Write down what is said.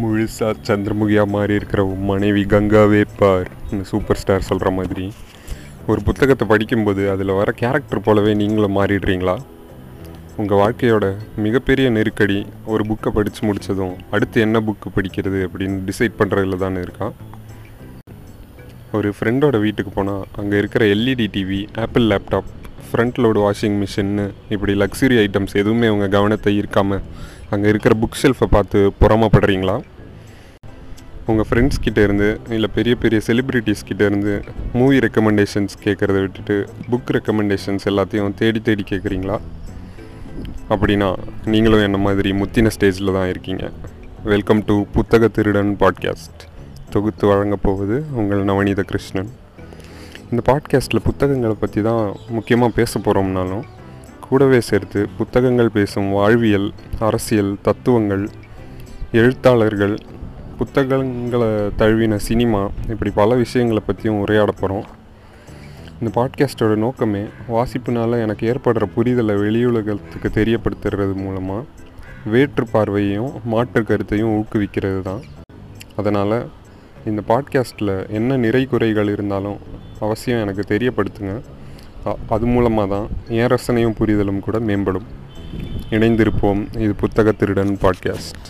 முழுசாக சந்திரமுகியாக மாறி இருக்கிற மனைவி கங்காவே பார். இந்த சூப்பர் ஸ்டார் சொல்கிற மாதிரி. ஒரு புத்தகத்தை படிக்கும்போது அதில் வர கேரக்டர் போலவே நீங்களும் மாறிடுறீங்களா? உங்கள் வாழ்க்கையோட மிகப்பெரிய நெருக்கடி ஒரு புக்கை படித்து முடித்ததும் அடுத்து என்ன புக்கு படிக்கிறது அப்படின்னு டிசைட் பண்ணுறதுல தானே இருக்கா? ஒரு ஃப்ரெண்டோட வீட்டுக்கு போனால் அங்கே இருக்கிற LED TV Apple laptop front load washing மிஷின்னு இப்படி லக்ஸுரி ஐட்டம்ஸ் எதுவுமே உங்கள் கவனத்தை ஈர்க்காமல் அங்கே இருக்கிற புக் ஷெல்ஃபை பார்த்து பொறாமப்படுறீங்களா? உங்கள் ஃப்ரெண்ட்ஸ் கிட்ட இருந்து இல்லை பெரிய பெரிய செலிப்ரிட்டிஸ் கிட்டேருந்து மூவி ரெக்கமெண்டேஷன்ஸ் கேட்குறத விட்டுட்டு புக் ரெக்கமெண்டேஷன்ஸ் எல்லாத்தையும் தேடி தேடி கேட்குறீங்களா அப்படின்னா நீங்களும் என்ன மாதிரி முத்தின ஸ்டேஜில் தான் இருக்கீங்க. வெல்கம் டு புத்தக திருடன் பாட்காஸ்ட் தொகுத்து வழங்கப் போவது உங்கள் நவநீத கிருஷ்ணன். இந்த பாட்காஸ்ட்டில் புத்தகங்களை பற்றி தான் முக்கியமாக பேச போகிறோம்னாலும் கூடவே சேர்த்து புத்தகங்கள் பேசும் வாழ்வியல் அரசியல் தத்துவங்கள் எழுத்தாளர்கள் புத்தகங்களை தழுவின சினிமா இப்படி பல விஷயங்களை பற்றியும் உரையாட போகிறோம் இந்த பாட்காஸ்ட்டோட நோக்கமே வாசிப்புனால் எனக்கு ஏற்படுற புரிதலை வெளியுலகத்துக்கு தெரியப்படுத்துறது மூலமாக வேற்று பார்வையையும் மாற்று கருத்தையும் ஊக்குவிக்கிறது தான். அதனால் இந்த பாட்காஸ்ட்டில் என்ன நிறை குறைகள் இருந்தாலும் அவசியம் எனக்கு தெரியப்படுத்துங்க. அது மூலமாக தான் என் ரசனையும் புரிதலும் கூட மேம்படும். இணைந்திருப்போம் இது புத்தக திருடன் பாட்காஸ்ட்.